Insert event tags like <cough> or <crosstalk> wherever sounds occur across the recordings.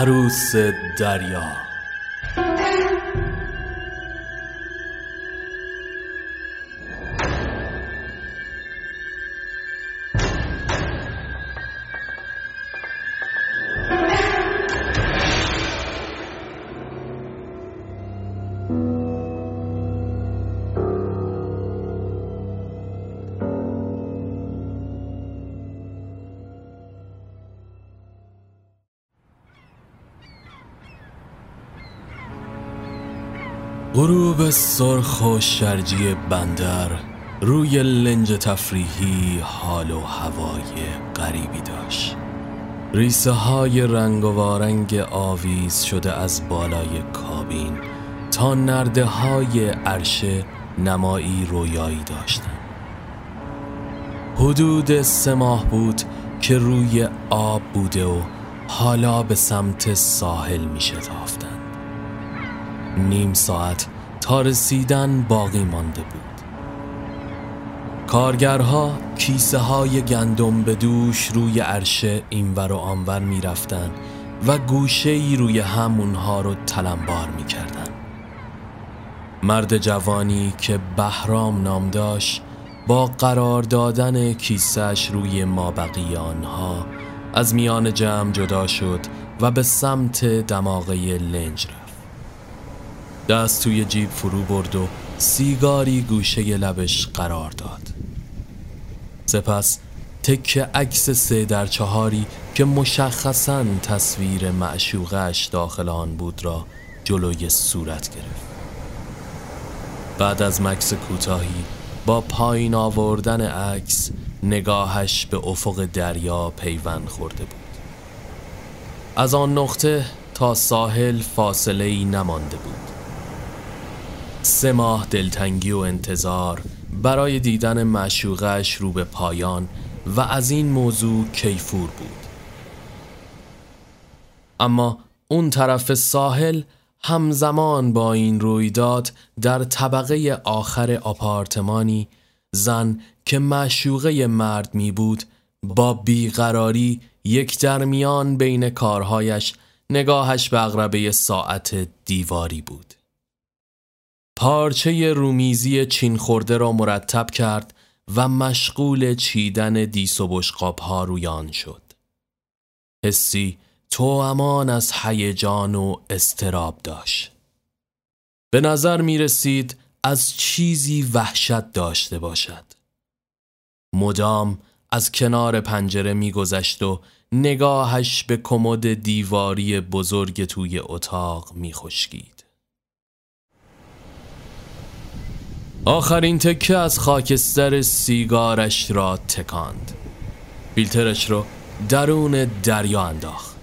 عروس دریا. غروب سرخ و شرجی بندر روی لنج تفریحی حال و هوای غریبی داشت. ریسه های رنگ و وارنگ آویز شده از بالای کابین تا نرده های عرشه نمایی رویایی داشتن حدود سه ماه بود که روی آب بوده و حالا به سمت ساحل می شتافتن نیم ساعت تا رسیدن باقی مانده بود کارگرها کیسه های گندم به دوش روی عرشه اینور و آنور می رفتن و گوشه ای روی همونها رو تلمبار می کردن. مرد جوانی که بهرام نام داشت با قرار دادن کیسهش روی مابقی آنها از میان جمع جدا شد و به سمت دماغه لنج رفت دست توی جیب فرو برد و سیگاری گوشه لبش قرار داد. سپس تک عکس سه در چهاری که مشخصا تصویر معشوقش داخل آن بود را جلوی صورت گرفت. بعد از مکس کوتاهی با پایین آوردن عکس نگاهش به افق دریا پیوند خورده بود. از آن نقطه تا ساحل فاصله ای نمانده بود. سه ماه دلتنگی و انتظار برای دیدن معشوقش رو به پایان و از این موضوع کیفور بود. اما اون طرف ساحل همزمان با این رویداد در طبقه آخر آپارتمانی زن که معشوقه مرد می بود با بیقراری یک درمیان بین کارهایش نگاهش به اغربه ساعت دیواری بود. پارچه رومیزی چین خورده را مرتب کرد و مشغول چیدن دیس و بشقاب ها روی آن شد. حسی تو امان از هیجان و استراب داشت. به نظر می رسید از چیزی وحشت داشته باشد. مدام از کنار پنجره میگذشت و نگاهش به کمد دیواری بزرگ توی اتاق میخشکید. آخرین تکه از خاکستر سیگارش را تکاند. فیلترش رو درون دریا انداخت.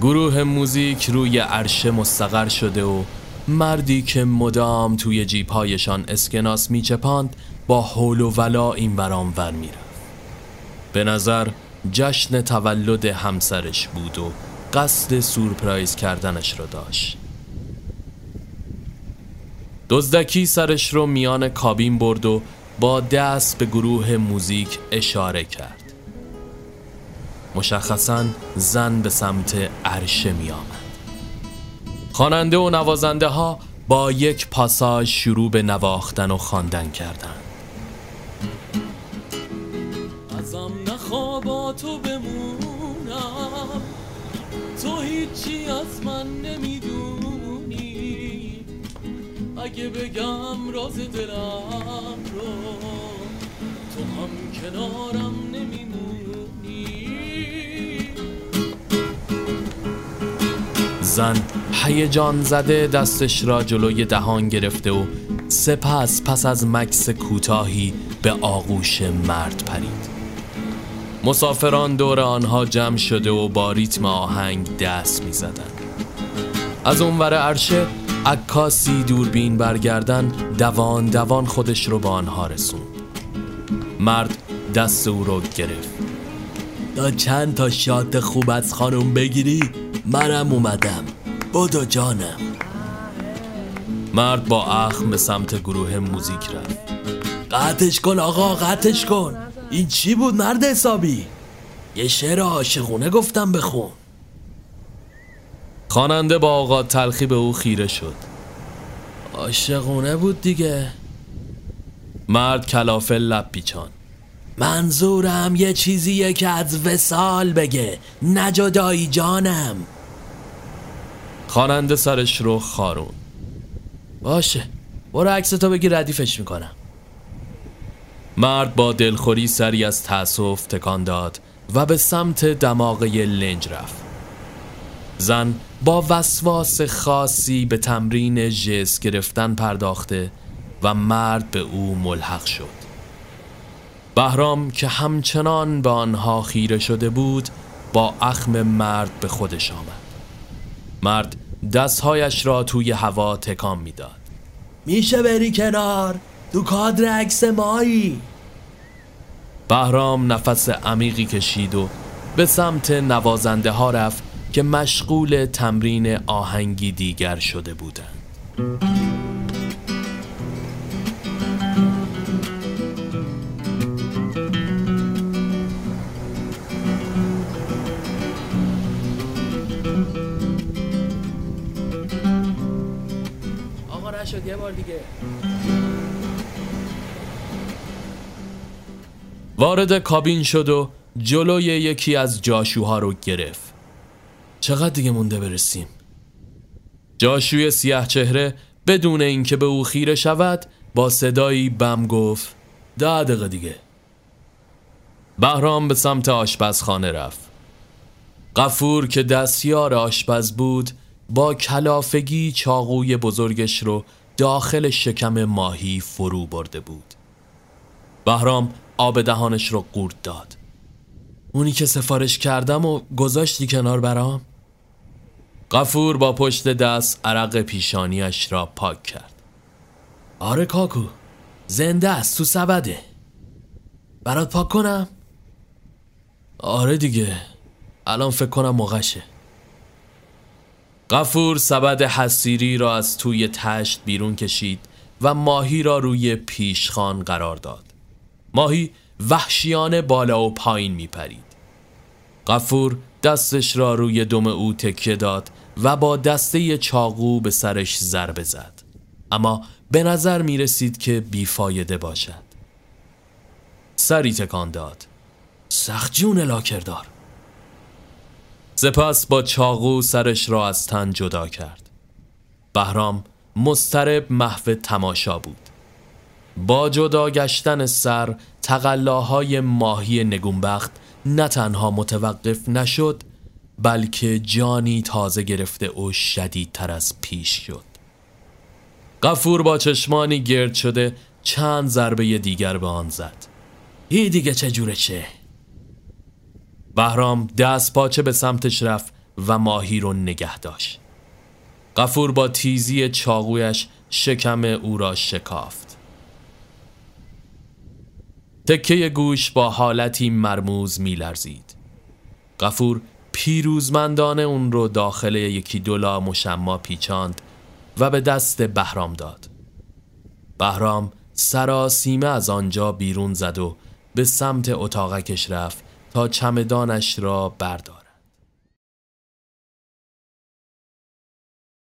گروه موزیک روی عرشه مستقر شده و مردی که مدام توی جیبهایشان اسکناس میچپاند با حول و ولا این برام ور می‌رفت. به نظر جشن تولد همسرش بود و قصد سورپرایز کردنش را داشت. دزدکی سرش رو میان کابین برد و با دست به گروه موزیک اشاره کرد. مشخصا زن به سمت عرشه می آمد خواننده و نوازنده ها با یک پاساژ شروع به نواختن و خواندن کردند. ازم نخواباتو بمونم. تو هیچی از من اگه بگم راز دلم رو تو هم کنارم نمیمونی زن هیجان زده دستش را جلوی دهان گرفته و سپس پس از مکس کوتاهی به آغوش مرد پرید مسافران دور آنها جمع شده و با ریتم آهنگ دست می زدن. از اونور عرشه عکاسی دوربین برگردن دوان دوان خودش رو با آنها رسوند مرد دست او رو گرفت. تا چند تا شات خوب از خانم بگیری؟ منم اومدم. بودو جانم. مرد با اخم به سمت گروه موزیک رفت. قطعش کن آقا قطعش کن. این چی بود مرد حسابی؟ یه شعر عاشقونه گفتم بخون. خواننده با آقا تلخی به او خیره شد. عاشقونه بود دیگه. مرد کلافه لب پیچان. منظورم یه چیزیه که از وسال بگه. نجدایی جانم. خواننده سرش رو خارون باشه. برو عکس تو بگی ردیفش می‌کنم. مرد با دلخوری سری از تأسف تکان داد و به سمت دماغه لنج رفت. زن با وسواس خاصی به تمرین جس گرفتن پرداخته و مرد به او ملحق شد. بهرام که همچنان به آنها خیره شده بود با اخم مرد به خودش آمد. مرد دستهایش را توی هوا تکان می‌داد. میشه بری کنار تو کادر عکس مایی. بهرام نفس عمیقی کشید و به سمت نوازنده ها رفت که مشغول تمرین آهنگی دیگر شده بودند. نشد یه بار دیگه وارد کابین شد و جلوی یکی از جاشوها رو گرفت چقدر دیگه مونده برسیم؟ جاشوی سیاه چهره بدون اینکه به او خیره شود با صدایی بم گفت ده دقیقه دیگه. بهرام به سمت آشپزخانه رفت. قفور که دستیار آشپز بود با کلافگی چاقوی بزرگش رو داخل شکم ماهی فرو برده بود. بهرام آب دهانش رو قورت داد. اونی که سفارش کردم و گذاشتی کنار برام؟ قفور با پشت دست عرق پیشانیش را پاک کرد. آره کاکو زنده است تو سبده. برات پاک کنم؟ آره دیگه الان فکر کنم موقعشه. قفور سبد حسیری را از توی تشت بیرون کشید و ماهی را روی پیشخان قرار داد. ماهی وحشیانه بالا و پایین می پرید قفور دستش را روی دم او تکیه داد و با دسته چاقو به سرش ضربه زد. اما به نظر می رسید که بیفایده باشد. سری تکان داد. سخت جون لاکردار. سپس با چاقو سرش را از تن جدا کرد. بهرام مسترب محو تماشا بود. با جدا گشتن سر تقلاهای ماهی نگونبخت نه تنها متوقف نشد بلکه جانی تازه گرفته و شدیدتر از پیش شد. قفور با چشمانی گرد شده چند ضربه دیگر به آن زد. ای دیگه چه چه؟ بهرام دست پاچه به سمتش رفت و ماهی رو نگه داشت. قفور با تیزی چاقویش شکم او را شکافت. تکه گوش با حالتی مرموز میلرزید. قفور پیروزمندانه اون رو داخل یکی دولا مشما پیچاند و به دست بهرام داد. بهرام سراسیمه از آنجا بیرون زد و به سمت اتاقکش رفت تا چمدانش را بردارد.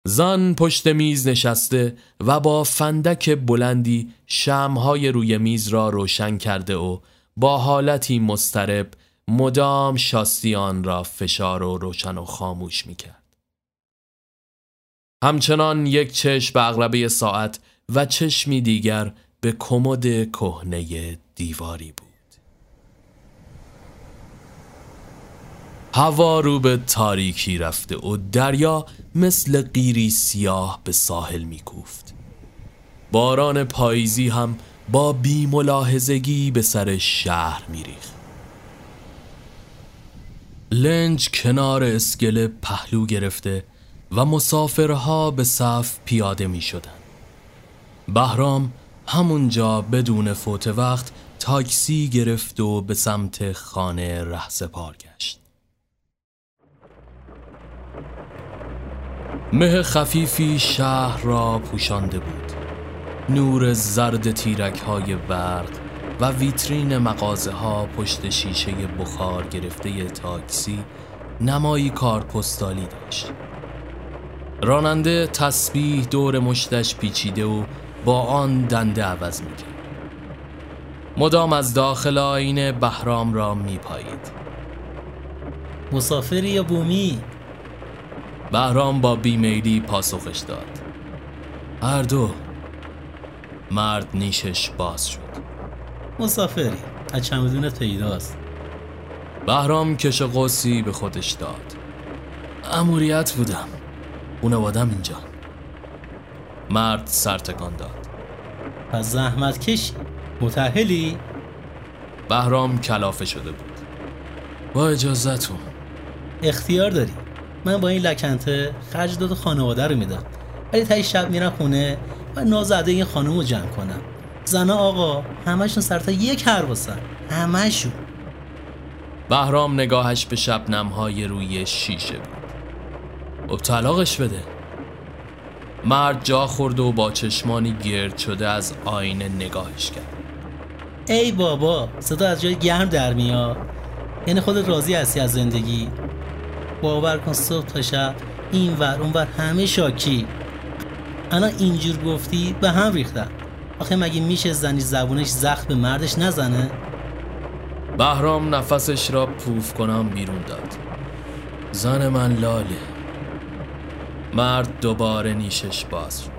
زن پشت میز نشسته و با فندک بلندی شمهای روی میز را روشن کرده و با حالتی مسترب مدام شاستیان را فشار و روشن و خاموش می کرد. همچنان یک چشم به اغربه ساعت و چشمی دیگر به کمد کهنه دیواری بود. هوا رو به تاریکی رفته و دریا مثل قیری سیاه به ساحل میکوفت باران پاییزی هم با بیملاحظگی به سر شهر میریخت لنج کنار اسکله پهلو گرفته و مسافرها به صف پیاده می شدن. بهرام همونجا بدون فوت وقت تاکسی گرفت و به سمت خانه رهسپار گشت. مه خفیفی شهر را پوشانده بود نور زرد تیرک های برق و ویترین مغازه ها پشت شیشه بخار گرفته تاکسی نمایی کارت پستالی داشت. راننده تسبیح دور مشتش پیچیده و با آن دنده عوض می‌کرد. مدام از داخل آینه بهرام را میپایید. مسافری یا بومی؟ بهرام با بیمیلی پاسخش داد. هر دو. مرد نیشش باز شد. مسافری. از چمدونت پیداست بهرام کش قوسی به خودش داد. اموریت بودم. خونوادم اینجا. مرد سر تکان داد. پس زحمت کشی. متحلی بهرام کلافه شده بود. با اجازتون. اختیار داری. من با این لکنته خرج داد خانواده رو میدم. ولی تایی شب میرم خونه و نازده این خانم رو جمع کنم. زنا آقا همشون سرتا یک حرباسن همشون بهرام نگاهش به شبنم های روی شیشه بود. خب طلاقش بده. مرد جا خورد و با چشمانی گرد شده از آینه نگاهش کرد. ای بابا صدا از جای گرم در میاد. یعنی خودت راضی هستی از زندگی؟ باور کن صبح تا شب این ور اون ور همه شاکی. الان اینجور گفتی به هم ریختن. آخه مگه میشه زنی زبونش زخم به مردش نزنه؟ بهرام نفسش را پوف کنم بیرون داد. زن من لاله. مرد دوباره نیشش باز شد.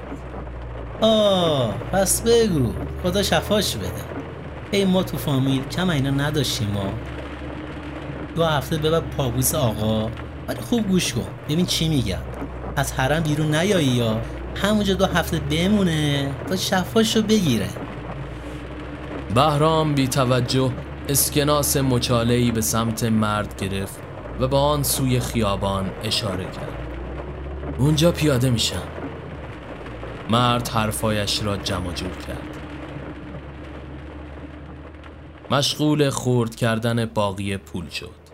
آه پس بگو خدا شفاش بده. ای ما تو فامیل کم اینا نداشتیم ما. دو هفته ببر پابوس آقا. ولی خوب گوش کن. ببین چی میگم. از حرم بیرون نیایی یا؟ همونجا دو هفته بمونه تا شفاشو بگیره. بهرام بی توجه اسکناس مچالهی به سمت مرد گرفت و با آن سوی خیابان اشاره کرد. اونجا پیاده میشم. مرد حرفایش را جمع جور کرد. مشغول خورد کردن باقی پول شد.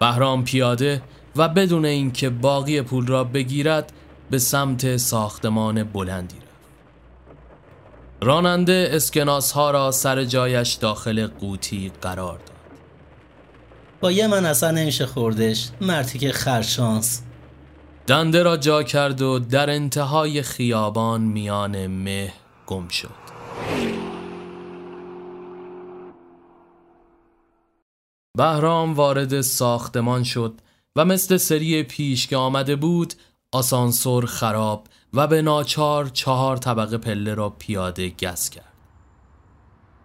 بهرام پیاده و بدون اینکه باقی پول را بگیرد به سمت ساختمان بلندی رفت. راننده اسکناس ها را سر جایش داخل قوطی قرار داد. با یه من اصلا نمیشه خوردش مرتی که خرشانس. دنده را جا کرد و در انتهای خیابان میان مه گم شد. بهرام وارد ساختمان شد و مثل سری پیش که آمده بود آسانسور خراب و به ناچار چهار طبقه پله را پیاده گس کرد.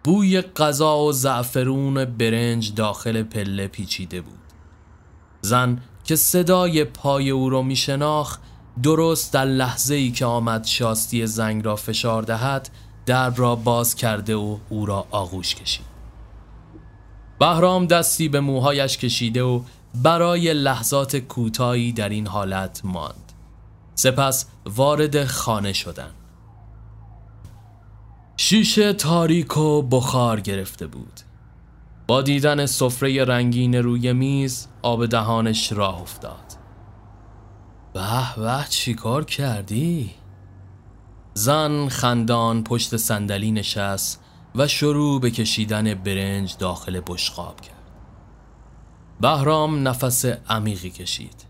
بوی غذا و زعفرون برنج داخل پله پیچیده بود. زن که صدای پای او را می شناخت درست در لحظه ای که آمد شاستی زنگ را فشار دهد در را باز کرده و او را آغوش کشید. بهرام دستی به موهایش کشیده و برای لحظات کوتاهی در این حالت ماند. سپس وارد خانه شدند شیشه تاریک و بخار گرفته بود. با دیدن سفره رنگین روی میز آب دهانش راه افتاد. به به چیکار کردی؟ زن خندان پشت صندلی نشست و شروع به کشیدن برنج داخل بشقاب کرد. بهرام نفس عمیقی کشید.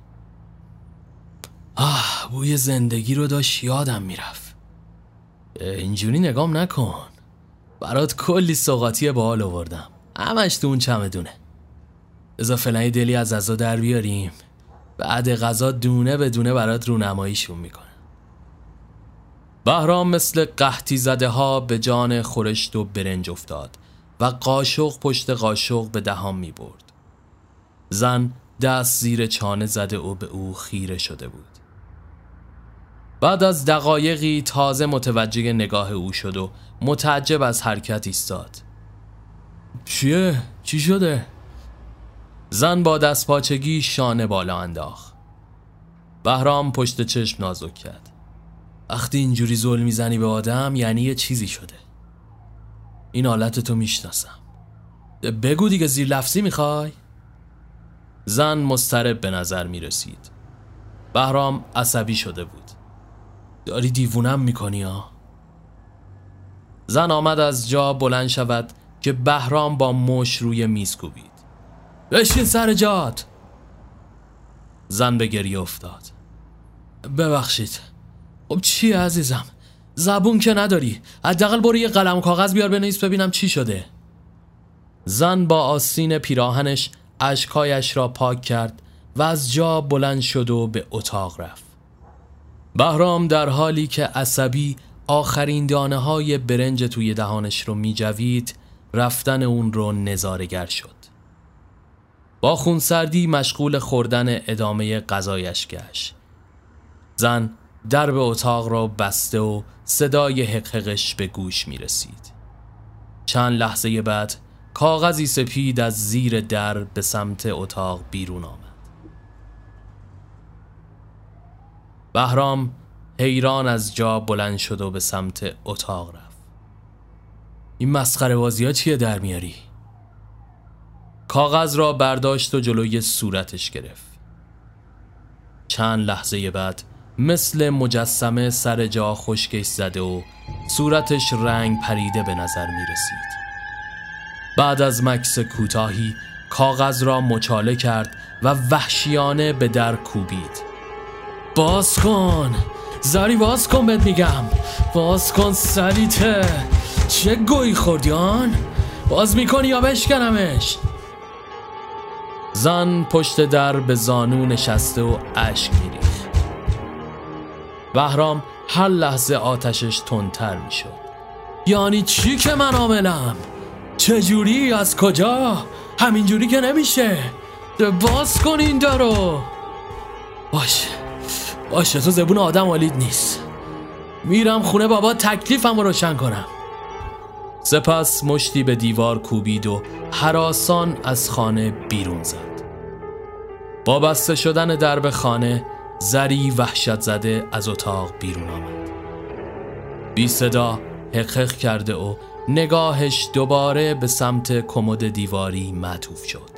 آه بوی زندگی رو داشت یادم می‌رفت. اینجوری نگام نکن. برات کلی سوقاتی حال آوردم. همش تو اون چمدونه. ازا فلانی دلی از ازا در بیاریم. بعد غذا دونه به دونه برات رونماییشون می‌کنه بهرام مثل قحطی زده ها به جان خورشت و برنج افتاد و قاشق پشت قاشق به دهان می برد. زن دست زیر چانه زده و به او خیره شده بود. بعد از دقایقی تازه متوجه نگاه او شد و متعجب از حرکت ایستاد. چیه؟ چی شده؟ زن با دست پاچگی شانه بالا انداخت. بهرام پشت چشم نازک کرد. وقتی اینجوری زل می‌زنی به آدم یعنی یه چیزی شده این حالت تو می‌شناسم بگو دیگه زیر لفظی می‌خوای؟ زن مسترب به نظر می‌رسید بهرام عصبی شده بود داری دیوونم می‌کنی ها؟ زن آمد از جا بلند شود که بهرام با مش روی میز کوبید. بشین سر جات. زن به گریه افتاد. ببخشید. خب چی عزیزم؟ زبون که نداری. حداقل برو یه قلم کاغذ بیار بنویس ببینم چی شده. زن با آستین پیراهنش اشکایش را پاک کرد و از جا بلند شد و به اتاق رفت. بهرام در حالی که عصبی آخرین دانه های برنج توی دهانش رو می جوید رفتن اون رو نظارگر شد. با خونسردی مشغول خوردن ادامه غذایش گشت. زن درب اتاق را بسته و صدای حقحقش به گوش می رسید چند لحظه بعد کاغذی سپید از زیر در به سمت اتاق بیرون آمد. بهرام حیران از جا بلند شد و به سمت اتاق رفت. این مسخره بازی ها چیه در میاری؟ کاغذ را برداشت و جلوی صورتش گرفت. چند لحظه بعد مثل مجسمه سر جا خشکش زده و صورتش رنگ پریده به نظر می رسید. بعد از مکس کوتاهی کاغذ را مچاله کرد و وحشیانه به در کوبید. باز کن. زاری باز کن بهت میگم. باز کن سریته چه گویی خوردیان باز می‌کنی یا بشکنمش؟ زن پشت در به زانو نشسته و اشک میریخ بهرام هر لحظه آتشش تندتر می‌شد. یعنی چی که من عاملم؟ چجوری از کجا؟ همینجوری که نمیشه. باز کن این درو. باشه. باشه تو زبون آدم والید نیست. میرم خونه بابا تکلیفم رو روشن کنم. سپس مشتی به دیوار کوبید و حراسان از خانه بیرون زد. با بسته شدن درب خانه زری وحشت زده از اتاق بیرون آمد. بی صدا حقق کرده و نگاهش دوباره به سمت کمد دیواری معطوف شد.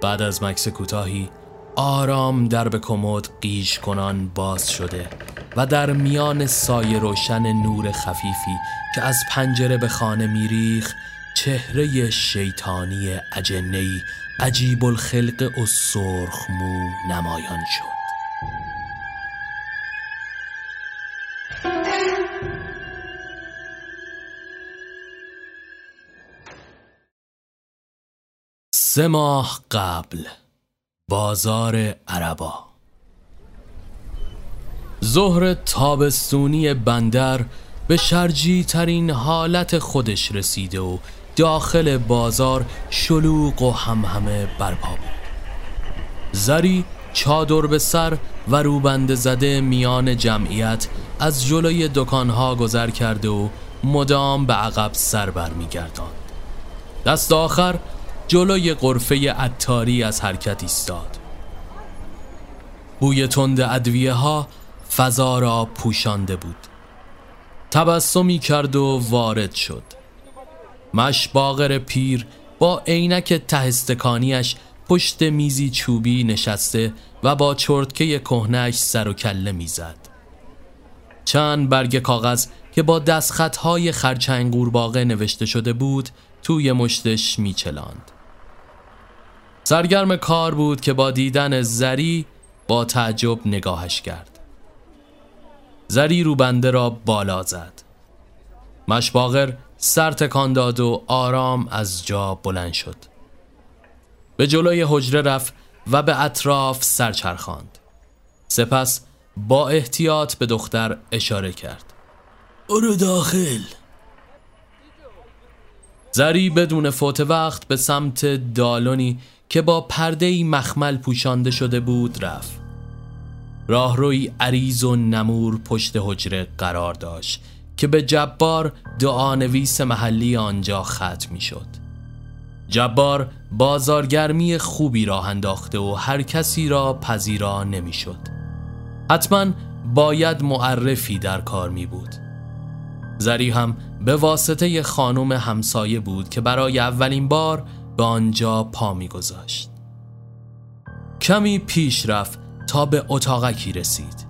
بعد از مکس کوتاهی آرام در به کمد قیش کنان باز شده و در میان سایه روشن نور خفیفی که از پنجره به خانه میریخ چهره شیطانی اجنهی عجیب الخلق و سرخ مو نمایان شد. سه ماه قبل بازار عربا. ظهر تابستونی بندر به شرجی ترین حالت خودش رسیده و داخل بازار شلوغ و همهمه برپا بود. زری چادر به سر و روبند زده میان جمعیت از جلوی دکانها گذر کرده و مدام به عقب سر برمیگرداند. دست آخر جلوی قرفه عطاری از حرکت ایستاد. بوی تند ادویه ها فضا را پوشانده بود. تبسمی کرد و وارد شد. مشباغر پیر با عینک تهستکانیش پشت میزی چوبی نشسته و با چرتکه کهنش سر و کله می‌زد. چند برگ کاغذ که با دستخطهای خرچنگ قورباغه نوشته شده بود توی مشتش میچلاند. سرگرم کار بود که با دیدن زری با تعجب نگاهش کرد. زری رو بنده را بالا زد. مشباغر سر تکان داد و آرام از جا بلند شد. به جلوی حجره رفت و به اطراف سرچرخاند سپس با احتیاط به دختر اشاره کرد. برو داخل. زری بدون فوت وقت به سمت دالونی که با پرده مخمل پوشانده شده بود رفت. راهروی عریض و نمور پشت حجره قرار داشت که به جبار دعانویس محلی آنجا ختم می شد جبار بازارگرمی خوبی راه انداخته و هر کسی را پذیرا نمی شد حتما باید معرفی در کار می بود زری هم به واسطه خانم همسایه بود که برای اولین بار به آنجا پا می گذاشت. کمی پیش رفت تا به اتاقکی رسید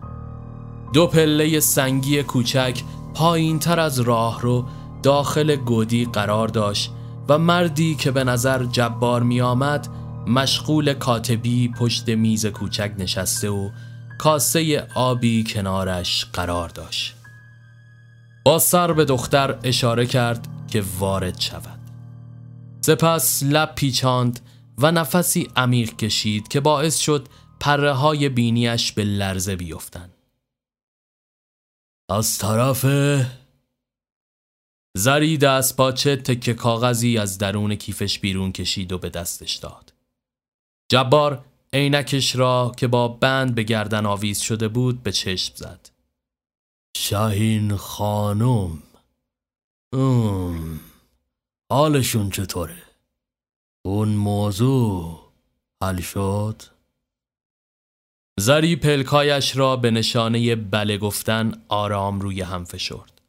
دو پله سنگی کوچک پایین تر از راه رو داخل گودی قرار داشت و مردی که به نظر جبار می آمد مشغول کاتبی پشت میز کوچک نشسته و کاسه آبی کنارش قرار داشت با سر به دختر اشاره کرد که وارد شود سپس لب پیچاند و نفسی عمیق کشید که باعث شد پره های بینیش به لرزه بیفتند. از طرف زری دست پاچه تکه کاغذی از درون کیفش بیرون کشید و به دستش داد. جبار عینکش را که با بند به گردن آویز شده بود به چشم زد. شاهین خانم ام. حالشون چطوره؟ اون موضوع حل شد؟ زری پلکایش را به نشانه بله گفتن آرام روی هم فشرد.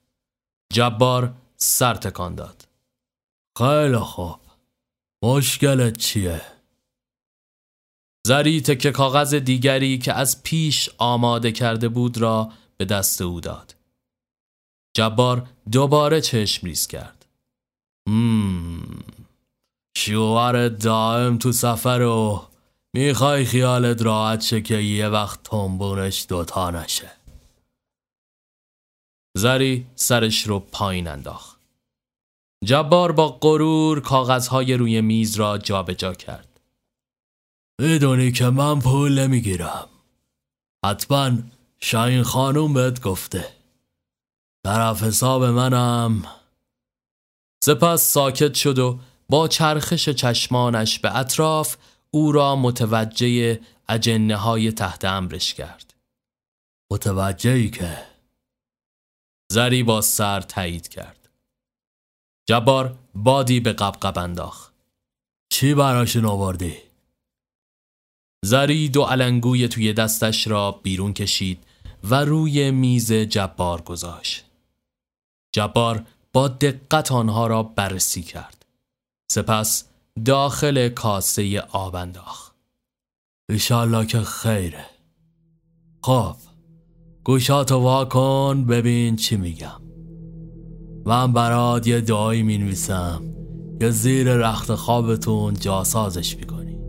جبار سر تکان داد. خیلی خوب. مشکلت چیه؟ زری تکه کاغذ دیگری که از پیش آماده کرده بود را به دست او داد. جبار دوباره چشم ریز کرد. مم. شوهر دائم تو سفر و می‌خوای خیالت راحت شه که یه وقت تنبونش دوتا نشه زری سرش رو پایین انداخت جبار با غرور کاغذهای روی میز را جابجا جا کرد می‌دونی که من پول نمی‌گیرم حتما شاین خانوم بهت گفته. طرف حساب منم. سپس ساکت شد و با چرخش چشمانش به اطراف او را متوجه اجنه های تحت امرش کرد. متوجهی که؟ زری با سر تایید کرد. جبار بادی به قبقب انداخت. چی براشون آوردی؟ زری دو علنگوی توی دستش را بیرون کشید و روی میز جبار گذاشت. جبار با دقت آنها را بررسی کرد. سپس داخل کاسه آب انداخت. ایشالله که خیره. خب گوشاتو وا کن ببین چی میگم. من برات یه دعایی می نویسم یه زیر رخت خوابتون جاسازش می‌کنی.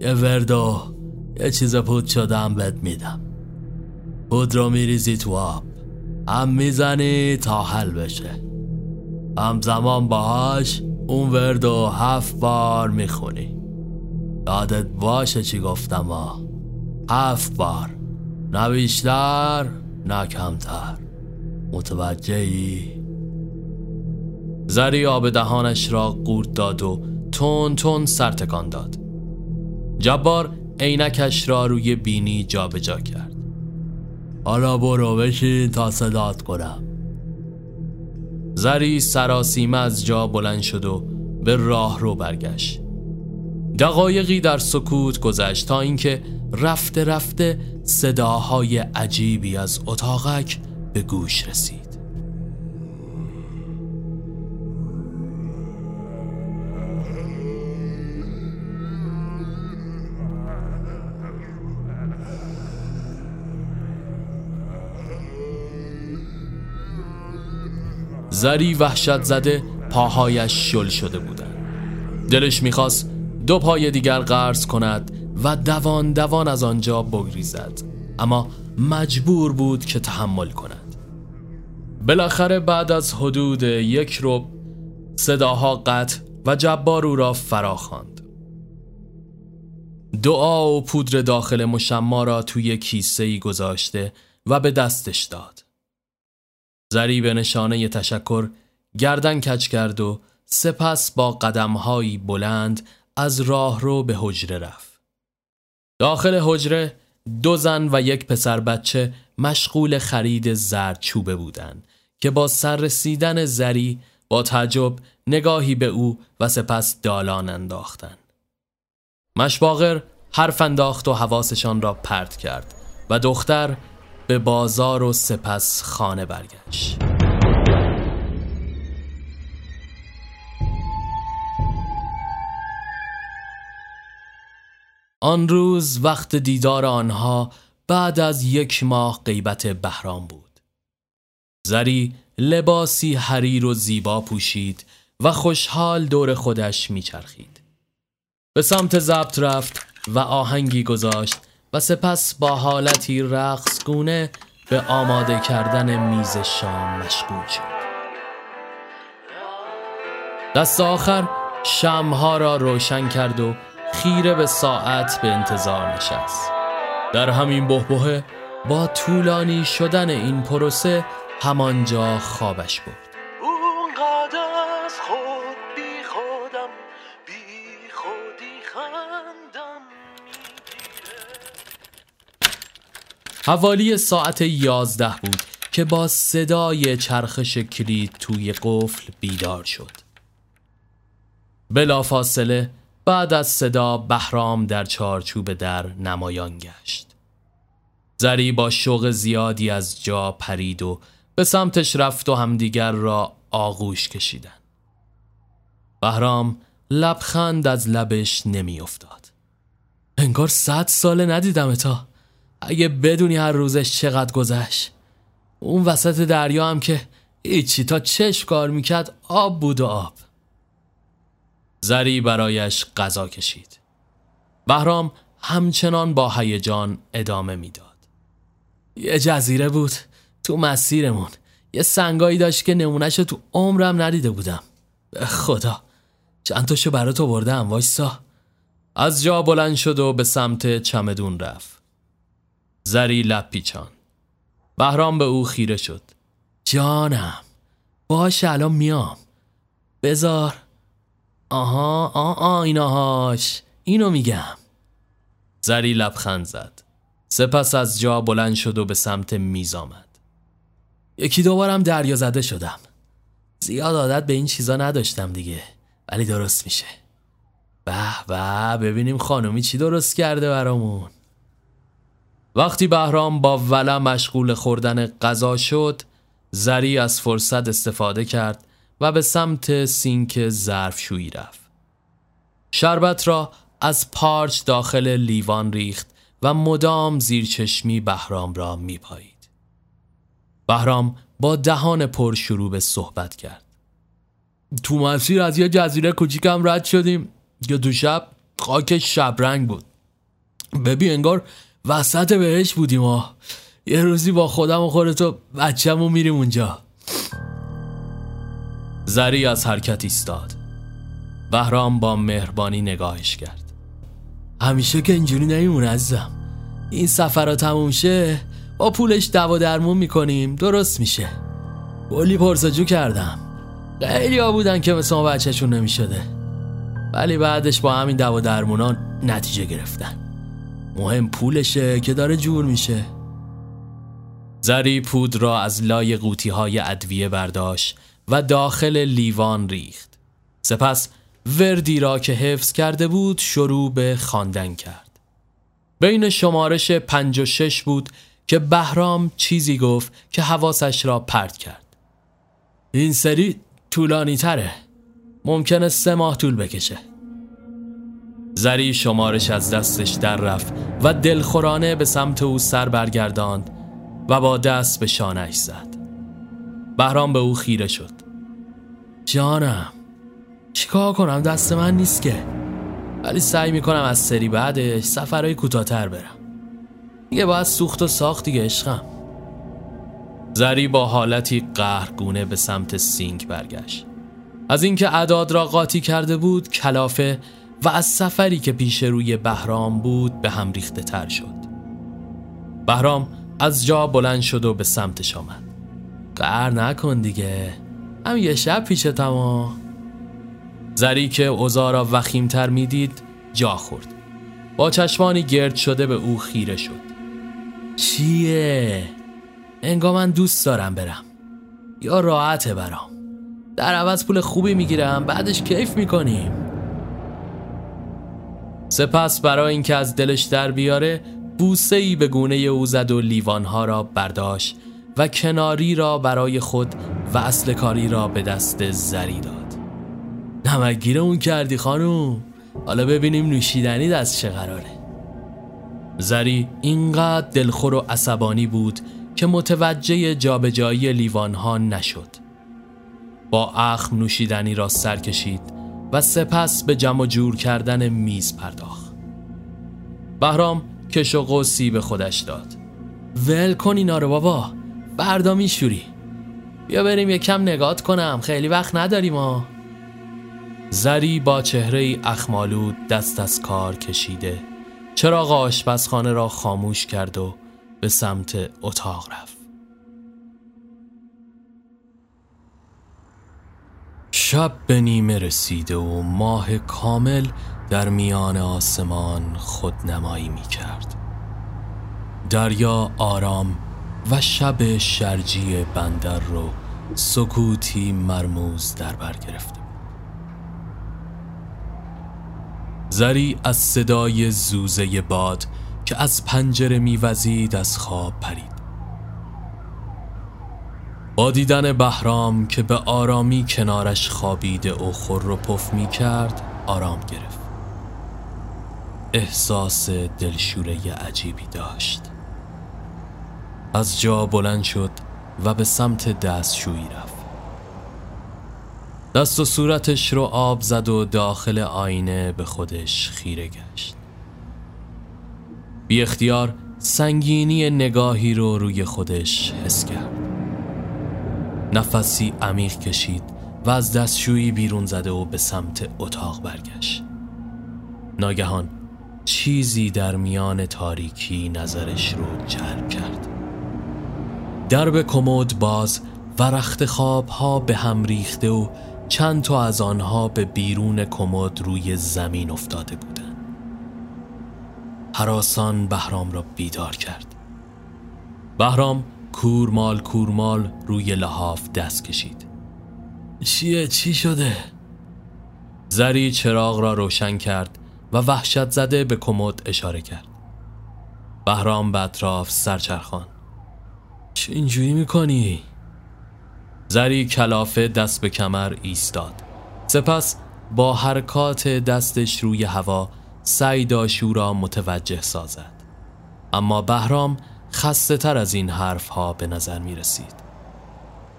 یه وردو یه چیز پود شدم بهت میدم. پود رو میریزی تو آب. هم می‌زنی تا حل بشه. همزمان باهاش اون وردو هفت بار می‌خونی. یادت باشه چی گفتم ها هفت بار. نه بیشتر نه کمتر. متوجهی؟ زری آب دهانش را قورت داد و تون تون سر تکان داد. جبار عینکش را روی بینی جابجا جا کرد. حالا برو بشین تا صدات کنم. زری سراسیمه از جا بلند شد و به راه رو برگشت. دقایقی در سکوت گذشت تا اینکه رفته رفته صداهای عجیبی از اتاقک به گوش رسید. زری وحشت زده پاهایش شل شده بودند دلش می‌خواست دو پای دیگر قرض کند و دوان دوان از آنجا بگریزد اما مجبور بود که تحمل کند بالاخره بعد از حدود یک رب صداها قطع و جبار او را فرا خواند. دعا و پودر داخل مشما را توی کیسه ای گذاشته و به دستش داد. زری به نشانه تشکر گردن کچ کرد و سپس با قدمهایی بلند از راه رو به حجره رفت. داخل حجره دو زن و یک پسر بچه مشغول خرید چوبه بودند که با سر رسیدن زری با تعجب نگاهی به او و سپس دالان انداختند. مشباغر حرف انداخت و حواسشان را پرت کرد و دختر به بازار و سپس خانه برگشت. آن روز وقت دیدار آنها بعد از یک ماه غیبت بهرام بود. زری لباسی حریر و زیبا پوشید و خوشحال دور خودش میچرخید. به سمت ضبط رفت و آهنگی گذاشت و سپس با حالتی رقص گونه به آماده کردن میز شام مشغول شد. دست آخر شمها را روشن کرد و خیره به ساعت به انتظار نشست. در همین بهبهه با طولانی شدن این پروسه همانجا خوابش برد. حوالی ساعت یازده بود که با صدای چرخش کلید توی قفل بیدار شد. بلافاصله بعد از صدا بهرام در چارچوب در نمایان گشت. زری با شوق زیادی از جا پرید و به سمتش رفت و همدیگر را آغوش کشیدن بهرام لبخند از لبش نمیافتاد. انگار صد ساله ندیدم تا اگه بدونی هر روزش چقدر گذشت. اون وسط دریا هم که هیچی. تا چشم کار می‌کرد آب بود و آب. زری برایش غذا کشید. بهرام همچنان با هیجان ادامه می‌داد. یه جزیره بود تو مسیرمون. یه سنگایی داشت که نمونهش تو عمرم ندیده بودم. به خدا. چند تاشو برات آوردم وایسا از جا بلند شد و به سمت چمدون رفت. زری لب پیچان. بهرام به او خیره شد. جانم باش الان میام. بزار آها آه ایناهاش. اینو میگم. زری لبخند زد. سپس از جا بلند شد و به سمت میز آمد. یکی دوبارم دریا زده شدم. زیاد عادت به این چیزا نداشتم دیگه ولی درست میشه. به به ببینیم خانومی چی درست کرده برامون. وقتی بهرام با ولا مشغول خوردن غذا شد زری از فرصت استفاده کرد و به سمت سینک ظرفشویی رفت. شربت را از پارچ داخل لیوان ریخت و مدام زیر چشمی بهرام را میپایید. بهرام با دهان پر شروع به صحبت کرد. تو مسیر از یه جزیره کوچیکم رد شدیم. که دو شب خاک شبرنگ بود. ببین انگار وسط بهش بودیم و یه روزی با خودم و خودتو بچه‌مو میریم اونجا. زری از حرکت ایستاد. بهرام با مهربانی نگاهش کرد. همیشه که اینجوری نمیمونه عزیزم. این سفر تموم شه با پولش دوا درمون می‌کنیم. درست میشه. بولی پرسجو کردم. خیلی ها بودن که مثل ما بچهشون نمی‌شده. ولی بعدش با همین دوا درمونان نتیجه گرفتن. مهم پولشه که داره جور میشه. زری پود را از لای قوطی های ادویه برداشت و داخل لیوان ریخت. سپس وردی را که حفظ کرده بود شروع به خواندن کرد. بین شمارش پنج و شش بود که بهرام چیزی گفت که حواسش را پرت کرد. این سری طولانی تره ممکنه سه ماه طول بکشه. زری شمارش از دستش در رفت و دلخورانه به سمت او سر برگرداند و با دست به شانش زد. بهرام به او خیره شد. جانم چیکار کنم؟ دست من نیست که. ولی سعی می‌کنم از سری بعدش سفرهای کوتاهتر برم. دیگه باید سوخت و ساخت دیگه عشقم. زری با حالتی قهرگونه به سمت سینک برگشت. از اینکه اعداد را قاطی کرده بود کلافه و از سفری که پیش روی بهرام بود به هم ریخته تر شد. بهرام از جا بلند شد و به سمتش آمد. قهر نکن دیگه. هم یه شب پیش تما زری که اوزا را وخیمتر می‌دید جا خورد. با چشمانی گرد شده به او خیره شد. چیه؟ انگا من دوست دارم برم. یا راحته برام. در عوض پول خوبی می‌گیرم. بعدش کیف می‌کنیم. سپس برای اینکه از دلش در بیاره بوسه ای به گونه او زد و لیوانها را برداشت و کناری را برای خود و اصل کاری را به دست زری داد. نمکگیر اون کردی خانوم. حالا ببینیم نوشیدنی دست چه قراره. زری اینقدر دلخور و عصبانی بود که متوجه جابجایی لیوانها نشد. با اخم نوشیدنی را سر کشید و سپس به جمع جور کردن میز پرداخت. بهرام کش و قوسی به خودش داد. ول کن اینا رو بابا. بردا میشوری. بیا بریم یکم نگات کنم. خیلی وقت نداریم ها. زری با چهره اخمالود دست از کار کشیده. چراغ آشپزخانه را خاموش کرد و به سمت اتاق رفت. شب به نیمه رسیده و ماه کامل در میان آسمان خودنمایی می کرد دریا آرام و شب شرجی بندر رو سکوتی مرموز در بر گرفته زری از صدای زوزه باد که از پنجره میوزید از خواب پرید. با دیدن بهرام که به آرامی کنارش خوابیده و خور و پف می کرد آرام گرفت. احساس دلشوره عجیبی داشت. از جا بلند شد و به سمت دستشویی رفت. دست و صورتش رو آب زد و داخل آینه به خودش خیره گشت. بی اختیار سنگینی نگاهی رو روی خودش حس کرد. نفسی عمیق کشید و از دستشویی بیرون زده و به سمت اتاق برگشت ناگهان چیزی در میان تاریکی نظرش رو جلب کرد درب کمد باز و رخت خواب ها به هم ریخته و چند تا از آنها به بیرون کمد روی زمین افتاده بودند. حراسان بهرام را بیدار کرد. بهرام کورمال کورمال روی لحاف دست کشید. چیه چی شده؟ زری چراغ را روشن کرد و وحشت زده به کمد اشاره کرد. بهرام به اطراف سرچرخان. چه اینجوری می‌کنی؟ زری کلافه دست به کمر ایستاد سپس با حرکات دستش روی هوا سعی داشت را متوجه سازد اما بهرام خسته تر از این حرف ها به نظر می رسید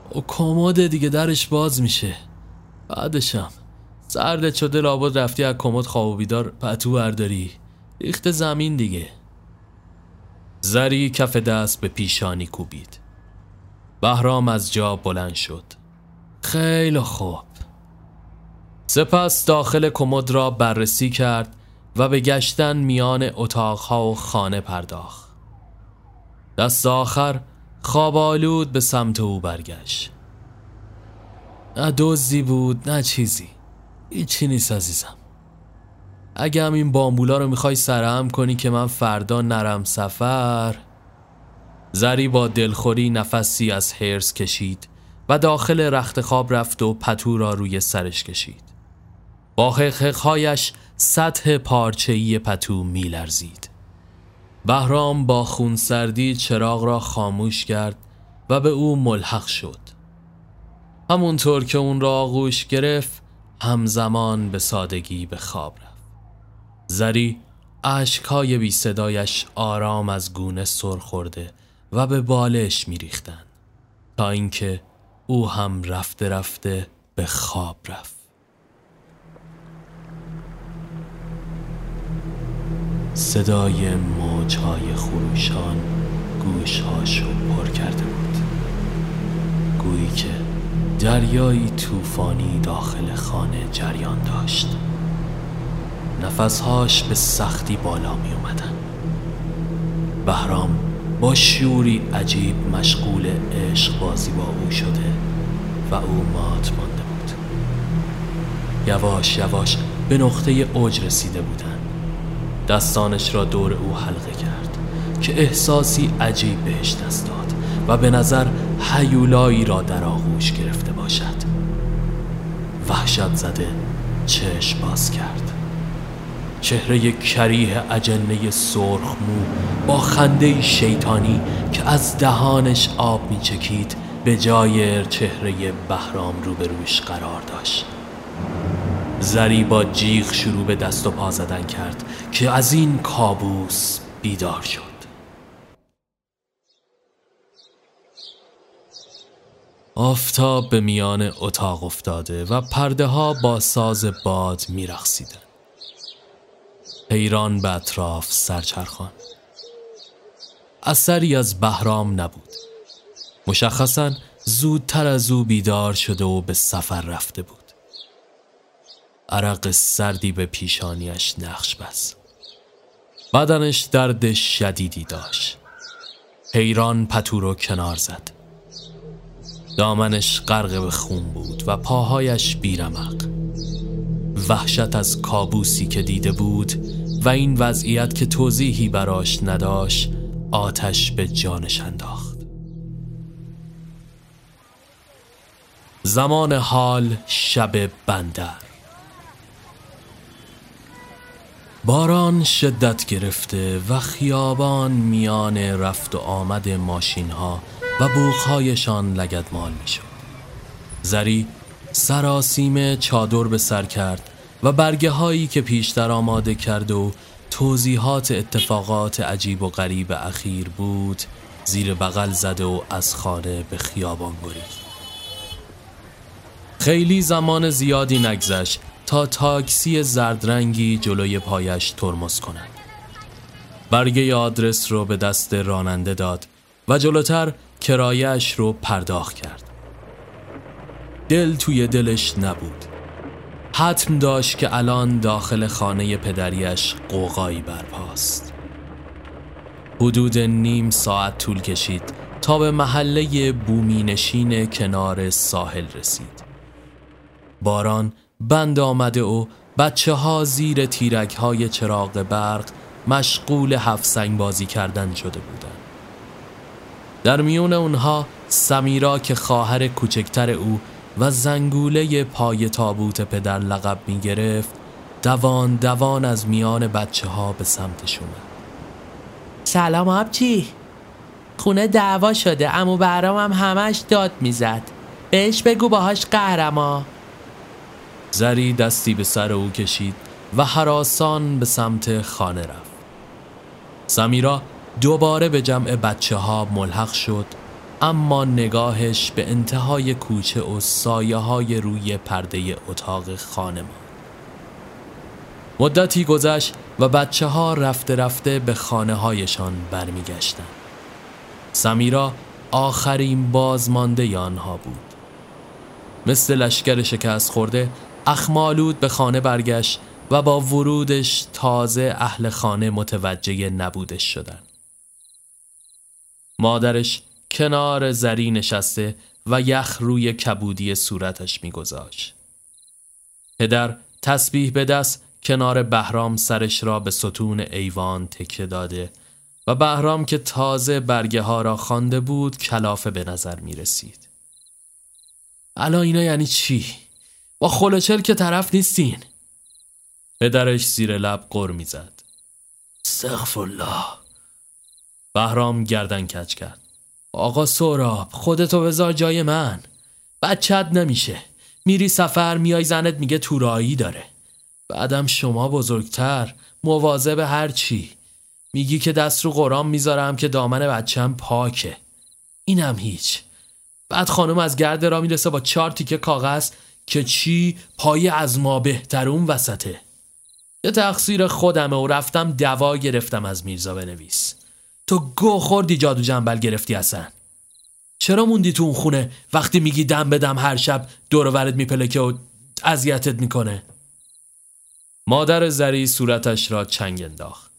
او کمد دیگه درش باز میشه. بعدشم سرد شده لابد رفتی از کمد خواب و بیدار پتو برداری. ریخت زمین دیگه. زری کف دست به پیشانی کوبید. بهرام از جا بلند شد. خیلی خوب. سپس داخل کمد را بررسی کرد و به گشتن میان اتاقها و خانه پرداخت. دست آخر خواب آلود به سمت او برگشت. نه دزدی بود نه چیزی. هیچی نیست عزیزم. اگه هم این بامبولا رو می‌خوای سرهم کنی که من فردا نرم سفر زری با دلخوری نفسی از هرس کشید و داخل رخت خواب رفت و پتو را روی سرش کشید. با خخخهایش سطح پارچهی پتو میلرزید. بهرام با خونسردی چراغ را خاموش کرد و به او ملحق شد. همونطور که اون را آغوش گرفت همزمان به سادگی به خواب رفت. زری اشکهای بی صدایش آرام از گونه سر خورده و به بالش میریختن تا اینکه او هم رفته رفته به خواب رفت. صدای موجهای خروشان گوشهاشو پر کرده بود. گویی که دریایی طوفانی داخل خانه جریان داشت. نفسهاش به سختی بالا می اومدن بهرام با شوری عجیب مشغول عشق بازی با او شده و او مات مانده بود. یواش یواش به نقطه اوج رسیده بودن. دستانش را دور او حلقه کرد. که احساسی عجیب بهش دست داد و به نظر حیولایی را در آغوش گرفته باشد. وحشت زده چشم باز کرد. چهره کریه اجنه سرخمو با خنده شیطانی که از دهانش آب میچکید به جای چهره بهرام روبروش قرار داشت. زری با جیغ شروع به دست و پا زدن کرد که از این کابوس بیدار شد. آفتاب به میان اتاق افتاده و پرده ها با ساز باد میرخصیدن حیران به اطراف سرچرخان. اثری از بهرام نبود. مشخصا زودتر از او بیدار شده و به سفر رفته بود. عرق سردی به پیشانیش نقش بست. بدنش درد شدیدی داشت. حیران پتو کنار زد. دامنش غرق به خون بود و پاهایش بیرمق. وحشت از کابوسی که دیده بود و این وضعیت که توضیحی براش نداشت آتش به جانش انداخت. زمان حال شب بندر. باران شدت گرفته و خیابان میان رفت و آمد ماشین ها و بوخهایشان لگدمال می شد زری سراسیمه چادر به سر کرد و برگه هایی که پیشتر آماده کرد و توضیحات اتفاقات عجیب و غریب اخیر بود زیر بغل زده و از خانه به خیابان گریخت. خیلی زمان زیادی نگذشت تا تاکسی زردرنگی جلوی پایش ترمز کند. برگه آدرس رو به دست راننده داد و جلوتر کرایش رو پرداخت کرد. دل توی دلش نبود. حتم داشت که الان داخل خانه پدریش قوقایی برپاست. حدود نیم ساعت طول کشید تا به محله بومینشین کنار ساحل رسید. باران بند آمده و بچه ها زیر تیرک های چراغ برق مشغول هفت سنگ بازی کردن شده بودند. در میون اونها سمیرا که خواهر کوچکتر او و زنگوله پای تابوت پدر لقب می گرفت دوان دوان از میان بچه ها به سمتشون سلام آبچی خونه دعوا شده امو برام هم همش داد می‌زد. بهش بگو باهاش قهرما. زری دستی به سر او کشید و حراسان به سمت خانه رفت. سمیرا دوباره به جمع بچه ها ملحق شد اما نگاهش به انتهای کوچه و سایه های روی پرده اتاق خانه مدتی گذشت و بچه ها رفته رفته به خانه هایشان برمیگشتند. سمیرا آخرین بازمانده آنها بود. مثل لشکر شکست خورده اخمالود به خانه برگشت و با ورودش تازه اهل خانه متوجه نبودش شدن مادرش کنار زری نشسته و یخ روی کبودی صورتش میگذاشت. پدر تسبیح به دست کنار بهرام سرش را به ستون ایوان تکه داده و بهرام که تازه برگه ها را خوانده بود کلافه به نظر می رسید. الان اینا یعنی چی؟ با خلوچل که طرف نیستین پدرش زیر لب قر می‌زد سقف الله بهرام گردن کچ کرد. آقا سوراب خودتو بذار جای من. بچت نمیشه. میری سفر میای زنت میگه تورایی داره. بعدم شما بزرگتر مواظب هر چی. میگی که دست رو قرام می‌ذارم که دامن بچم پاکه. اینم هیچ. بعد خانم از گرد را می‌رسه با چهار تیکه کاغذ که چی؟ پای از ما بهتر اون وسطه. یه تقصیر خودمه و رفتم دوا گرفتم از میرزا بنویس. تو گو خوردی جادو جنبل گرفتی اصلا چرا موندی تو اون خونه وقتی میگی دم بدم هر شب دور ورد میپلکه و اذیتت می‌کنه؟ مادر زری صورتش را چنگ انداخت.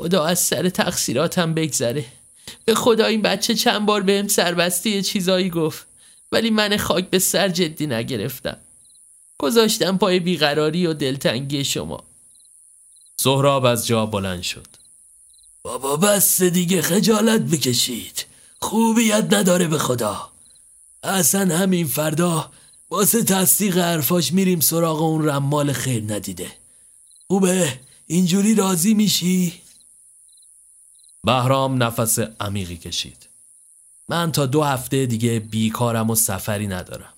خدا از سر تقصیراتم بگذره. به خدا این بچه چند بار بهم سربستی یه چیزایی گفت ولی من خاک به سر جدی نگرفتم. گذاشتم پای بیقراری و دلتنگی شما. سهراب از جا بلند شد. بابا بس دیگه خجالت بکشید. خوبیت نداره به خدا. اصلا همین فردا واسه تصدیق حرفاش میریم سراغ اون رمال خیر ندیده. خوبه؟ اینجوری راضی میشی؟ بهرام نفس عمیقی کشید. من تا دو هفته دیگه بیکارم و سفری ندارم.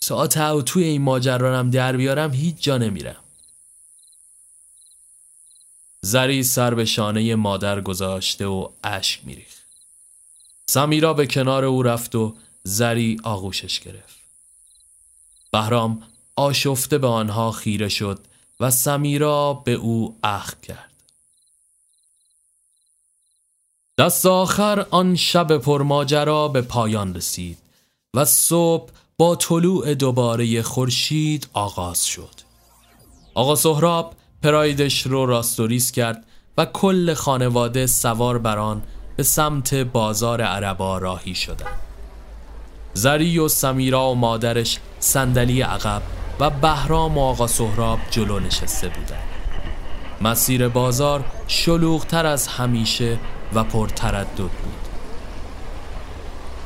ساعت او توی این ماجرانم در بیارم هیچ جا نمیرم. زری سر به شانه مادر گذاشته و اشک میریخت. سمیرا به کنار او رفت و زری آغوشش گرفت. بهرام آشفته به آنها خیره شد و سمیرا به او اخ کرد. دست آخر آن شب پرماجرا به پایان رسید و صبح با طلوع دوباره خورشید آغاز شد. آقا سهراب پرایدش رو راستوریس کرد و کل خانواده سوار بران به سمت بازار عربا راهی شدند. زری و سمیرا و مادرش صندلی عقب و بهرام و آقا سهراب جلو نشسته بودند. مسیر بازار شلوغتر از همیشه و پرتردد بود.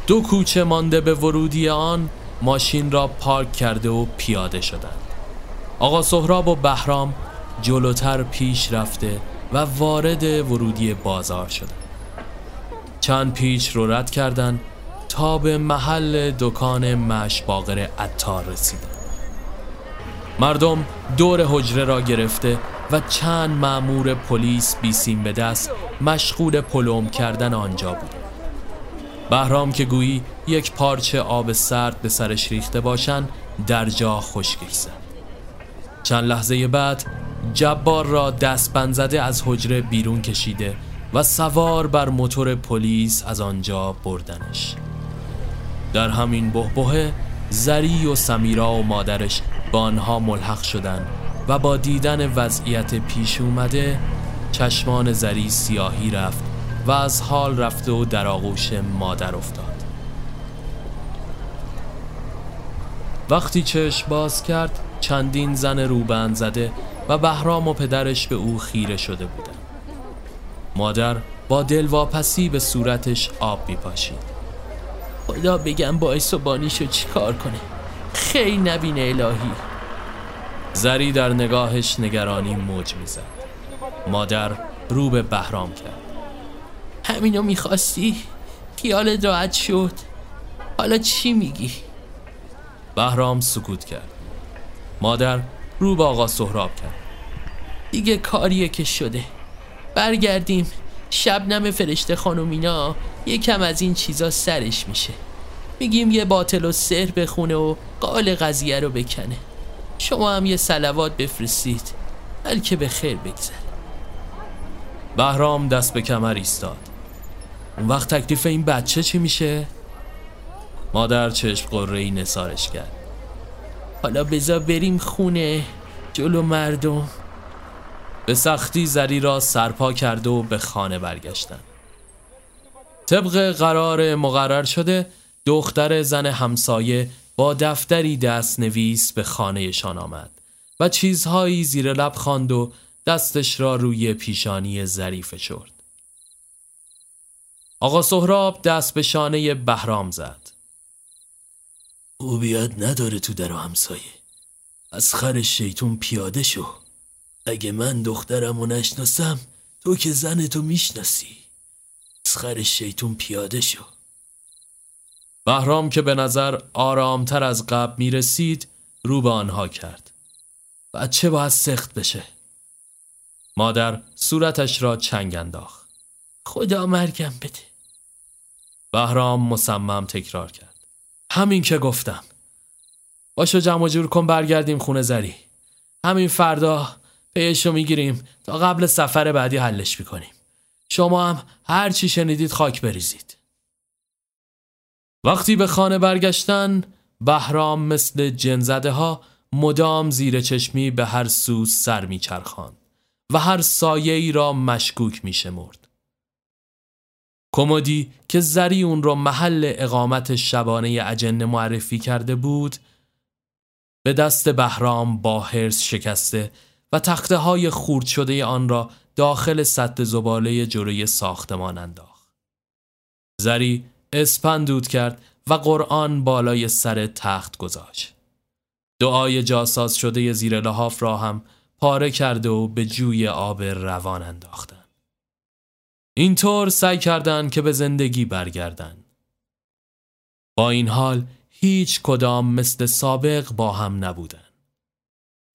دو کوچه مانده به ورودی آن ماشین را پارک کرده و پیاده شدند. آقا سهراب و بهرام جلوتر پیش رفته و وارد ورودی بازار شدند چند پیچ رو رد کردند تا به محل دکان مش باقر عطار رسیدند مردم دور حجره را گرفته و چند معمور پلیس بیسیم به دست مشغول پلوم کردن آنجا بود بهرام که گویی یک پارچه آب سرد به سرش ریخته باشند در جا خشکش زد چند لحظه بعد جبار را دست زده از حجره بیرون کشیده و سوار بر موتور پلیس از آنجا بردنش. در همین بهبهه زری و سمیرا و مادرش با آنها ملحق شدند و با دیدن وضعیت پیش اومده چشمان زری سیاهی رفت و از حال رفته و در آغوش مادر افتاد. وقتی چشم باز کرد چندین زن روبند زده و بهرام و پدرش به او خیره شده بودند. مادر با دلواپسی به صورتش آب میپاشید. خدا بگم باعث و بانیشو چیکار کنه؟ خیلی نبینه الهی. زری در نگاهش نگرانی موج می‌زد. مادر رو به بهرام کرد. همینو می‌خواستی؟ خیال راحت شد. حالا چی میگی؟ بهرام سکوت کرد. مادر رو به آقا سهراب کرد. دیگه کاریه که شده. برگردیم. شبنم فرشته خانومینا یکم از این چیزا سرش میشه. میگیم یه باطل و سر بخونه و قال قضیه رو بکنه. شما هم یه سلوات بفرستید بلکه به خیر بگذره بهرام دست به کمر ایستاد. اون وقت تکلیف این بچه چی میشه؟ مادر چشم قره ای نسارش کرد. حالا بزا بریم خونه جلو مردم به سختی زری را سرپا کرد و به خانه برگشتن طبق قرار مقرر شده دختر زن همسایه با دفتری دست نویس به خانهشان آمد و چیزهایی زیر لب خواند و دستش را روی پیشانی ظریف فشرد. آقا سهراب دست به شانه بهرام زد. او بیاد نداره تو در همسایه. از خر شیطون پیاده شو. اگه من دخترم و نشناسم تو که زن تو می‌شناسی. از خر شیطون پیاده شو. بهرام که به نظر آرامتر از قبل می رسید رو به آنها کرد بچه باید سخت بشه مادر صورتش را چنگ انداخت خدا مرگم بده بهرام مصمم تکرار کرد همین که گفتم. باشو جمع جور کن برگردیم خونه زری. همین فردا پیشو می‌گیریم تا قبل سفر بعدی حلش می‌کنیم. شما هم هر چی شنیدید خاک بریزید. وقتی به خانه برگشتن بهرام مثل جنزده ها مدام زیر چشمی به هر سو سر میچرخان و هر سایه ای را مشکوک می شمرد. کمدی که زری اون را محل اقامت شبانه اجنه معرفی کرده بود به دست بهرام با هرس شکسته و تخته های خورد شده آن را داخل سد زباله جلوی ساختمان انداخت. زری اسپندود کرد و قرآن بالای سر تخت گذاشت. دعای جاساز شده زیر لحاف را هم پاره کرده و به جوی آب روان انداختن. اینطور سعی کردند که به زندگی برگردند. با این حال هیچ کدام مثل سابق با هم نبودن.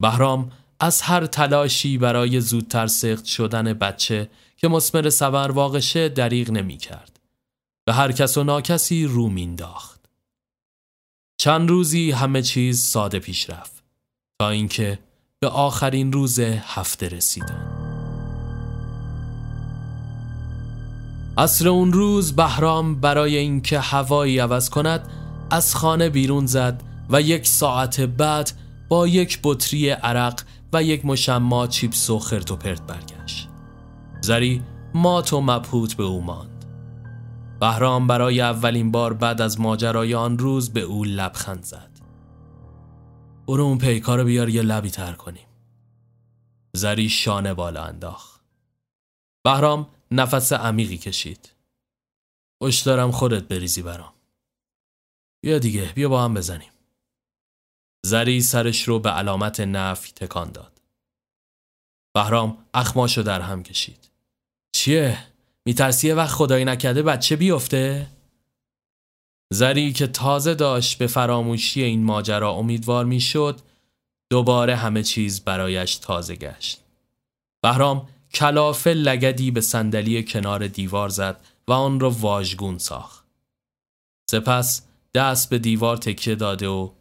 بهرام از هر تلاشی برای زودتر سخت شدن بچه که مسمر سبر واقشه دریغ نمی کرد. به هر کس و ناکسی رو مینداخت. چند روزی همه چیز ساده پیش رفت تا اینکه به آخرین روز هفته رسیدن. عصر اون روز بهرام برای اینکه هوایی عوض کند از خانه بیرون زد و یک ساعت بعد با یک بطری عرق و یک مشما چیپس و خرت و پرت برگشت. زری مات و مبهوت به او ماند. بهرام برای اولین بار بعد از ماجرای آن روز به او لبخند زد. برو اون پیکار بیار یه لبی تر کنیم. زری شانه بالا انداخت. بهرام نفس عمیقی کشید. اش دارم خودت بریزی برام. بیا دیگه بیا با هم بزنیم. زری سرش رو به علامت نفی تکان داد. بهرام اخماشو در هم کشید. چیه؟ میترسی یه وقت خدایی نکرده بچه بیفته؟ زری که تازه داشت به فراموشی این ماجرا امیدوار می‌شد دوباره همه چیز برایش تازه گشت. بهرام کلافه لگدی به صندلی کنار دیوار زد و آن را واژگون ساخت سپس دست به دیوار تکیه داده و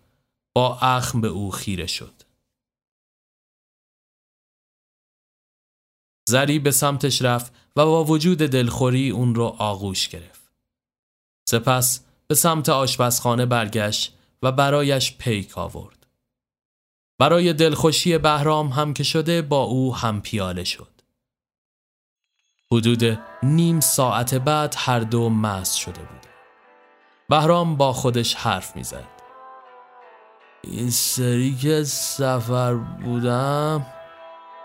با اخم به او خیره شد زری به سمتش رفت و با وجود دلخوری اون رو آغوش گرفت. سپس به سمت آشپزخانه برگشت و برایش پیک آورد. برای دلخوشی بهرام هم که شده با او هم پیاله شد. حدود نیم ساعت بعد هر دو مست شده بود. بهرام با خودش حرف می‌زد. این سری که سفر بودم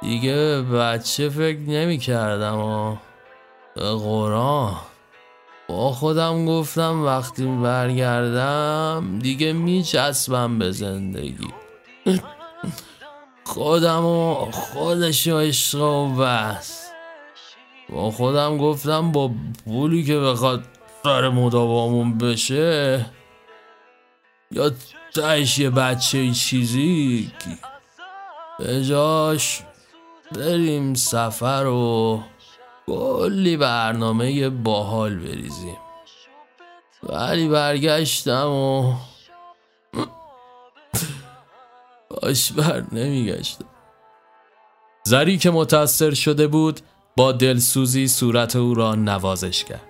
دیگه بچه فکر نمی کردم و قرآن با خودم گفتم وقتی برگردم دیگه میچسبم به زندگی <laughs> خودم و خودش و عشق و بس با خودم گفتم با پولی که بخواد سر مداوامون بشه یا تایش یه بچه چیزی به جاش بریم سفر و کلی برنامه باحال بریزیم. ولی برگشتم و <laughs> باش بر نمیگشتم. زری که متاثر شده بود با دلسوزی صورت او را نوازش کرد.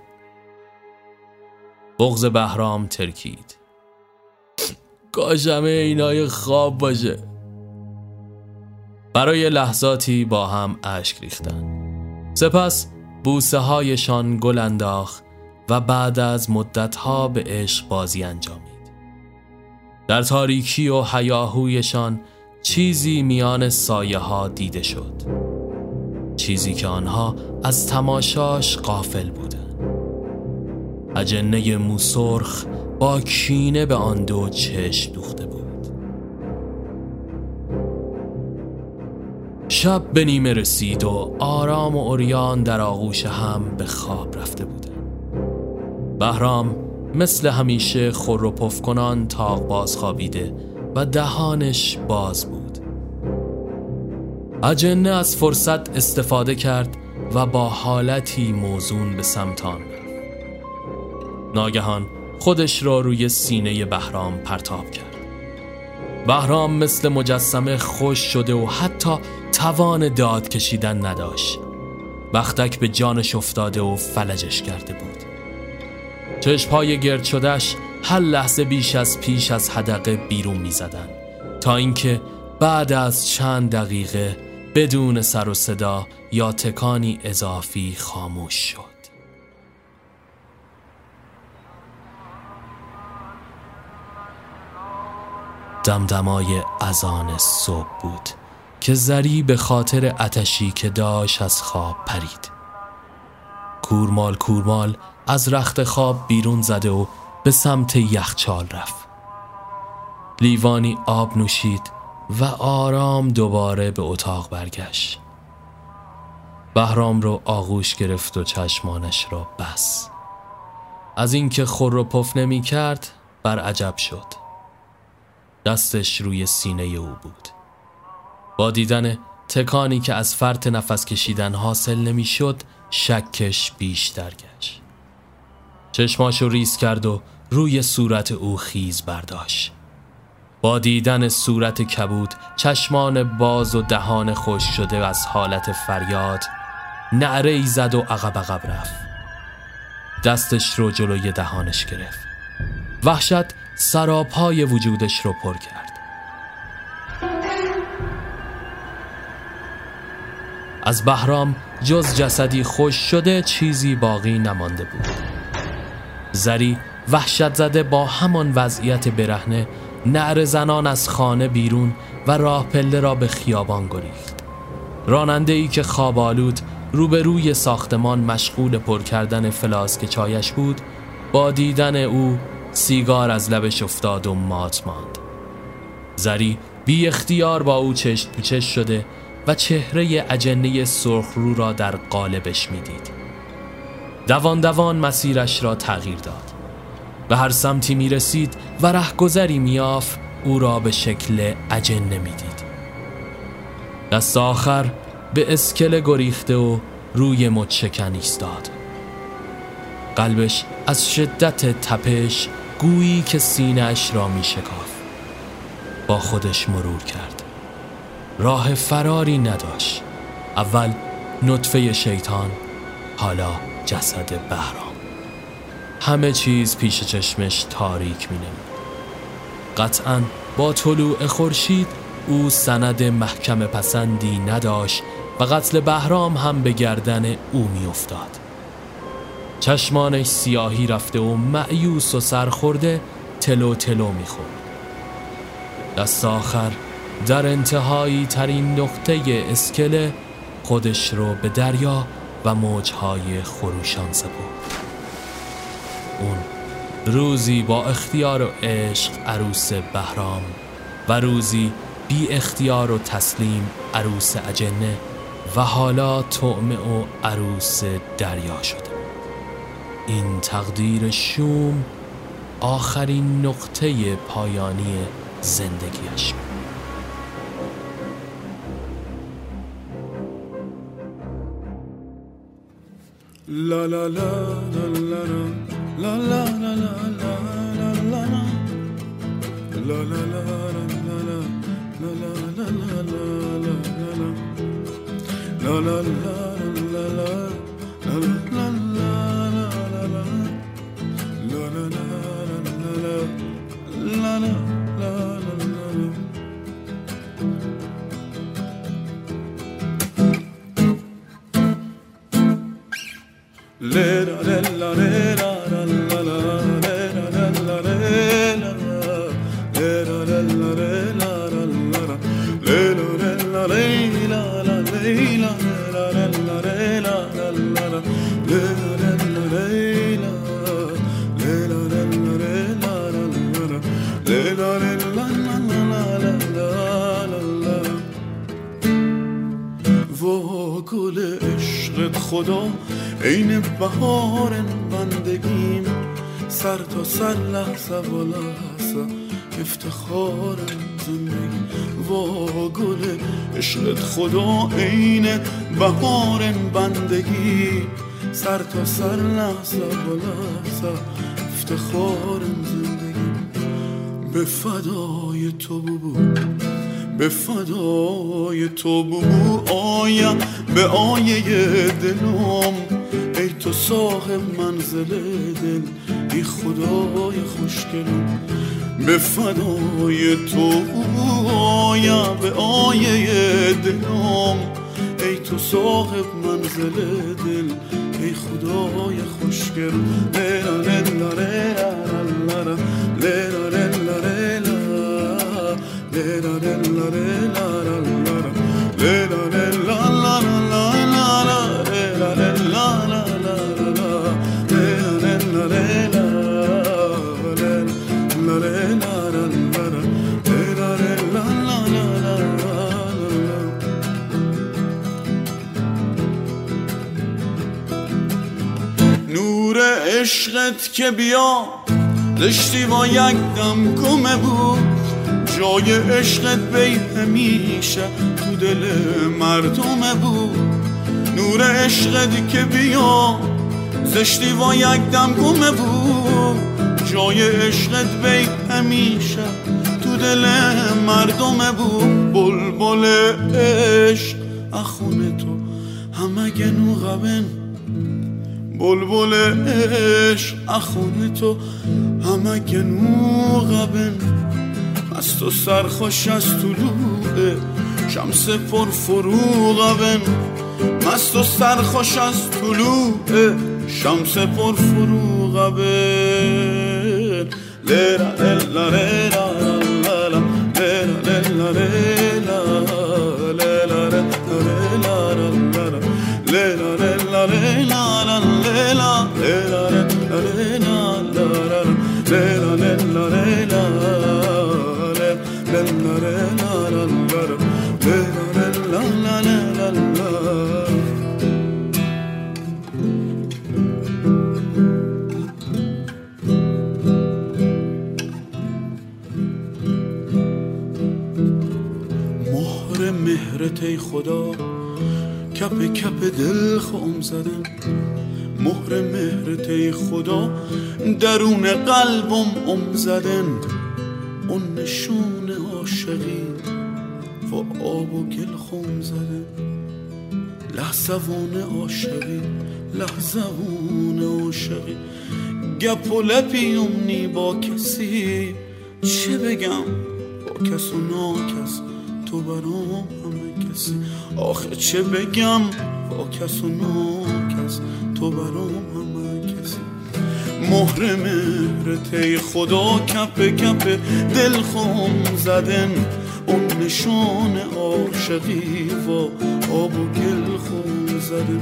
بغز بهرام ترکید. کاش اینای خواب باشه. برای لحظاتی با هم اشک ریختند. سپس بوسه هایشان گل انداخت و بعد از مدتها به عشق بازی انجامید. در تاریکی و حیاهویشان چیزی میان سایه ها دیده شد. چیزی که آنها از تماشاش قافل بودند. اجنه موسرخ با کینه به آن دو چشم دوخته بود. شب به نیمه رسید و آرام و اوریان در آغوش هم به خواب رفته بوده بهرام مثل همیشه خور و پف کنان تاق باز خوابیده و دهانش باز بود. اجنه از فرصت استفاده کرد و با حالتی موزون به سمتان. ناگهان خودش را روی سینه بهرام پرتاب کرد. بهرام مثل مجسمه خوش شده و حتی توان داد کشیدن نداشت. بختک به جانش افتاده و فلجش کرده بود. چشمهای گرد شدهش هر لحظه بیش از پیش از حدقه بیرون می زدن. تا اینکه بعد از چند دقیقه بدون سر و صدا یا تکانی اضافی خاموش شد. دمدمای ازان صبح بود که زری به خاطر اتشی که داشت از خواب پرید. کورمال کورمال از رخت خواب بیرون زده و به سمت یخچال رفت. لیوانی آب نوشید و آرام دوباره به اتاق برگشت. بهرام رو آغوش گرفت و چشمانش را بس از اینکه خور و پف نمی کرد بر عجب شد. دستش روی سینه او بود. با دیدن تکانی که از فرط نفس کشیدن حاصل نمی‌شد شکش بیشتر گشت. چشماشو ریز کرد و روی صورت او خیز برداشت. با دیدن صورت کبود چشمان باز و دهان خوش شده از حالت فریاد نعره ای زد و عقب عقب رفت. دستش رو جلوی دهانش گرفت. وحشت سراپای وجودش رو پر کرد. از بهرام جز جسدی خوش شده چیزی باقی نمانده بود. زری وحشت زده با همان وضعیت برهنه نعر زنان از خانه بیرون و راه پله را به خیابان گریخت راننده ای که خوابالود روبروی ساختمان مشغول پر کردن فلاسک چایش بود با دیدن او سیگار از لبش افتاد و مات ماند زری بی اختیار با او چشت پوچش شده و چهره اجنه سرخ رو را در قالبش می‌دید. دوان دوان مسیرش را تغییر داد. به هر سمتی می رسید و رهگذری میاف او را به شکل اجنه می‌دید. دست آخر به اسکله گریخته و روی مچکن ایستاد. قلبش از شدت تپش گویی که سینهش را می شکاف. با خودش مرور کرد. راه فراری نداشت اول نطفه شیطان حالا جسد بهرام همه چیز پیش چشمش تاریک می نمید قطعا با طلوع خورشید او سند محکم پسندی نداشت و قتل بهرام هم به گردن او می افتاد. چشمانش سیاهی رفته و معیوس و سرخورده تلو تلو می خورد. دست آخر در انتهایی ترین نقطه اسکله خودش رو به دریا و موجهای خروشان سپرد روزی با اختیار و عشق عروس بهرام و روزی بی اختیار و تسلیم عروس اجنه و حالا طعمه و عروس دریا شده. این تقدیر شوم آخرین نقطه پایانی زندگیش. بود La la la la la la Let خدا عین بهار بندگیم. سر تا سر لحظه و لحظه افتخار زندگی. وا گل عشقت خدا عین بهار بندگی. سر تا سر لحظه و لحظه افتخار زندگی. به فدای تو بود به فدای تو بو آیم به آیه دلم ای تو صاحب منزل دل ای خدای خوشگلم به فدای تو آیم به آیه دلم ای تو صاحب منزل دل ای خدای خوشگلم نور عشقت که بیا دشتی با یک دم گمه بود. جای عشقت بی همیشه تو دل مردم بود. نور عشقت که بیا زشتی و یک دم گمه بود. جای عشقت بی همیشه تو دل مردم بود. بلبل عشق اخونه تو همه گنو غبن. بلبل عشق اخونه تو همه گنو غبن از تو سرخوش از طلوع شمس پر فروغ مست و سرخوش از طلوع شمس پر فروغ بن لیرا لیرا لیرا لیرا لیرا خدا کپ کپ دل خوم زدم مهر مهرت ای خدا درون قلبم ام زدن. اون نشون عاشقی و آب و گل خوم زدن. لحظوان عاشقی لحظوان عاشقی. گپ و لپی امنی با کسی چه بگم؟ با کس و ناکس تو برام. کسی. آخه چه بگم؟ با کس و ناکس. تو برام همه کسی. مهر مهرت ای خدا کپ کپ دل خم زدن. اون نشان عاشقی و آب و گل خم زدن.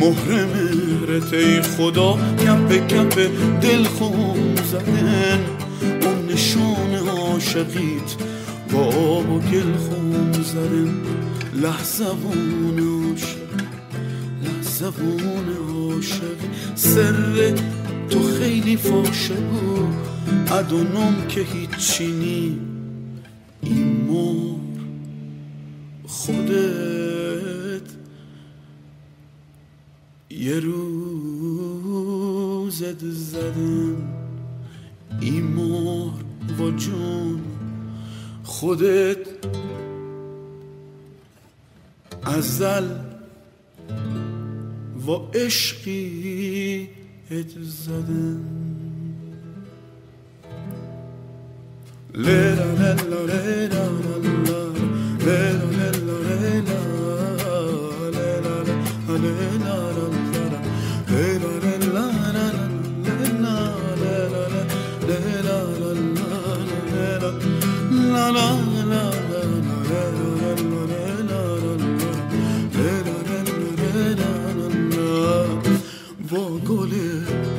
مهر مهرت ای خدا کپ کپ دل خم زدن. اون نشان عاشقیت با آب و گل خون زدن. عاشق لحظوون عاشق سر تو خیلی فاشه بود ادونم که هیچی نی. این مور خودت. یه روزت زدن این مور و جون خودت. ازل و عشقی ات زدن. لیلا لیلا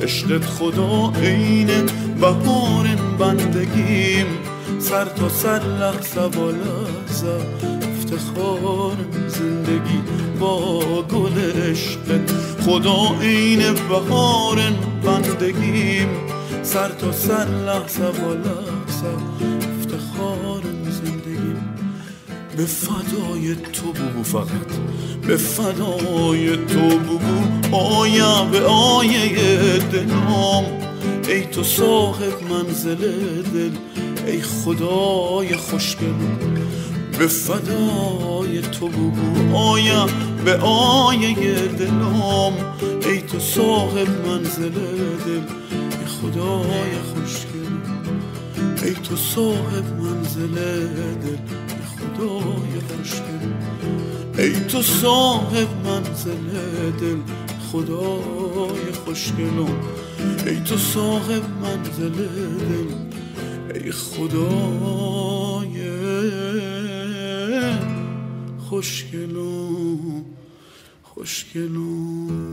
عشقت خدا عین بهار بندگیم. سر تا سر لحظه و لحظه افتخار زندگی با گل عشقت. خدا عین بهار بندگیم. سر تا سر لحظه و لحظه افتخار زندگیم به فدای تو بگو فقط. به فدای تو بگو آیا به آیه دلام ای تو صاحب منزل دل ای خدای خوشگل به فدای تو بگو آیا به آیه دلام ای تو صاحب منزل دل ای خدای خوشگل ای تو صاحب منزل دل ای خدای خوشگل ای تو صاحب منزل دل خدای خوشگلم ای تو صاحب منزل دل ای خدای خوشگلم خوشگلم